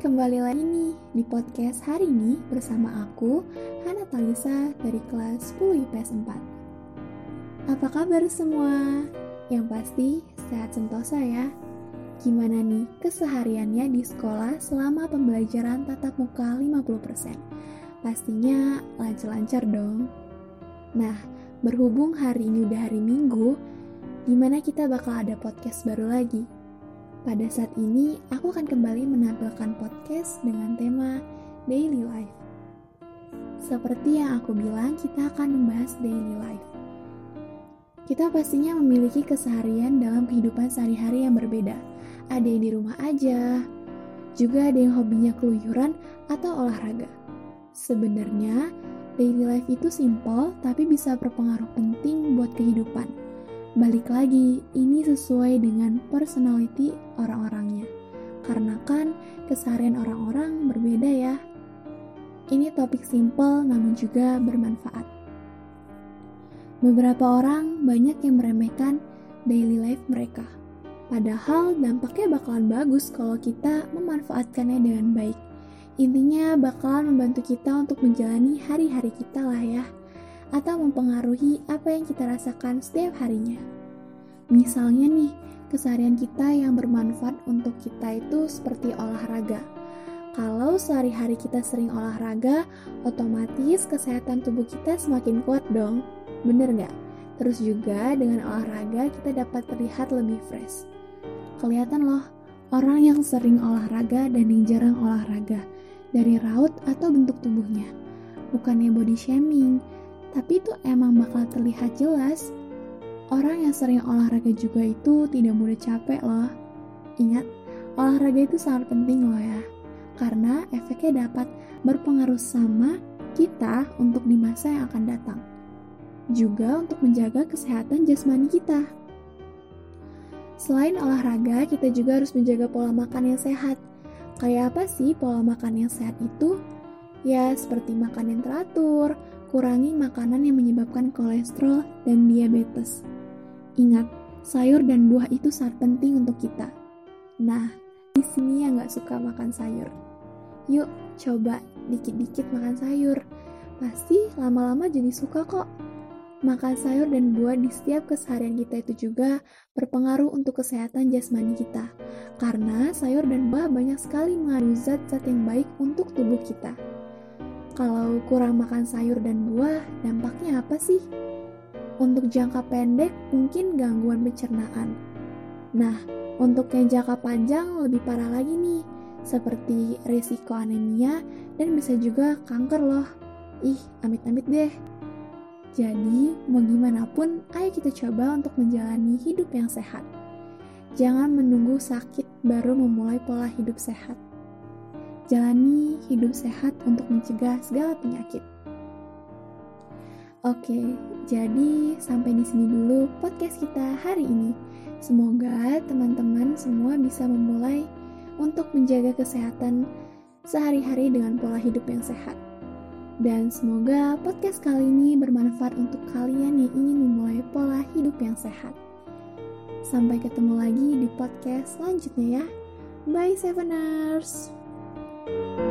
kembali lagi nih di podcast hari ini bersama aku, Hana Talisa dari kelas 10 IPS 4. Apa kabar semua? Yang pasti sehat sentosa ya. Gimana nih kesehariannya di sekolah selama pembelajaran tatap muka 50%? Pastinya lancar-lancar dong. Nah, berhubung hari ini udah hari Minggu, di mana kita bakal ada podcast baru lagi pada saat ini, aku akan kembali menampilkan podcast dengan tema Daily Life. Seperti yang aku bilang, kita akan membahas daily life. Kita pastinya memiliki keseharian dalam kehidupan sehari-hari yang berbeda. Ada yang di rumah aja, juga ada yang hobinya keluyuran atau olahraga. Sebenarnya, daily life itu simple tapi bisa berpengaruh penting buat kehidupan balik lagi, ini sesuai dengan personality orang-orangnya. Karena kan keseharian orang-orang berbeda ya. Ini topik simple namun juga bermanfaat. Beberapa orang banyak yang meremehkan daily life mereka. Padahal dampaknya bakalan bagus kalau kita memanfaatkannya dengan baik. Intinya bakalan membantu kita untuk menjalani hari-hari kita lah ya atau mempengaruhi apa yang kita rasakan setiap harinya. Misalnya nih, keseharian kita yang bermanfaat untuk kita itu seperti olahraga. Kalau sehari-hari kita sering olahraga, otomatis kesehatan tubuh kita semakin kuat dong. Bener nggak? Terus juga dengan olahraga kita dapat terlihat lebih fresh. Kelihatan loh, orang yang sering olahraga dan yang jarang olahraga dari raut atau bentuk tubuhnya. Bukannya body shaming, tapi itu emang bakal terlihat jelas. Orang yang sering olahraga juga itu tidak mudah capek loh. Ingat, olahraga itu sangat penting loh ya. Karena efeknya dapat berpengaruh sama kita untuk di masa yang akan datang. Juga untuk menjaga kesehatan jasmani kita. Selain olahraga, kita juga harus menjaga pola makan yang sehat. Kayak apa sih pola makan yang sehat itu? Ya, seperti makan yang teratur, kurangi makanan yang menyebabkan kolesterol dan diabetes. Ingat, sayur dan buah itu sangat penting untuk kita. Nah, di sini yang nggak suka makan sayur. Yuk, coba dikit-dikit makan sayur. Pasti lama-lama jadi suka kok. Makan sayur dan buah di setiap keseharian kita itu juga berpengaruh untuk kesehatan jasmani kita. Karena sayur dan buah banyak sekali mengandung zat-zat yang baik untuk tubuh kita. Kalau kurang makan sayur dan buah, dampaknya apa sih? Untuk jangka pendek, mungkin gangguan pencernaan. Nah, untuk yang jangka panjang lebih parah lagi nih, seperti risiko anemia dan bisa juga kanker loh. Ih, amit-amit deh. Jadi, mau gimana pun, ayo kita coba untuk menjalani hidup yang sehat. Jangan menunggu sakit baru memulai pola hidup sehat. Jalani hidup sehat untuk mencegah segala penyakit. Oke, jadi sampai di sini dulu podcast kita hari ini. Semoga teman-teman semua bisa memulai untuk menjaga kesehatan sehari-hari dengan pola hidup yang sehat. Dan semoga podcast kali ini bermanfaat untuk kalian yang ingin memulai pola hidup yang sehat. Sampai ketemu lagi di podcast selanjutnya ya. Bye Seveners! Thank you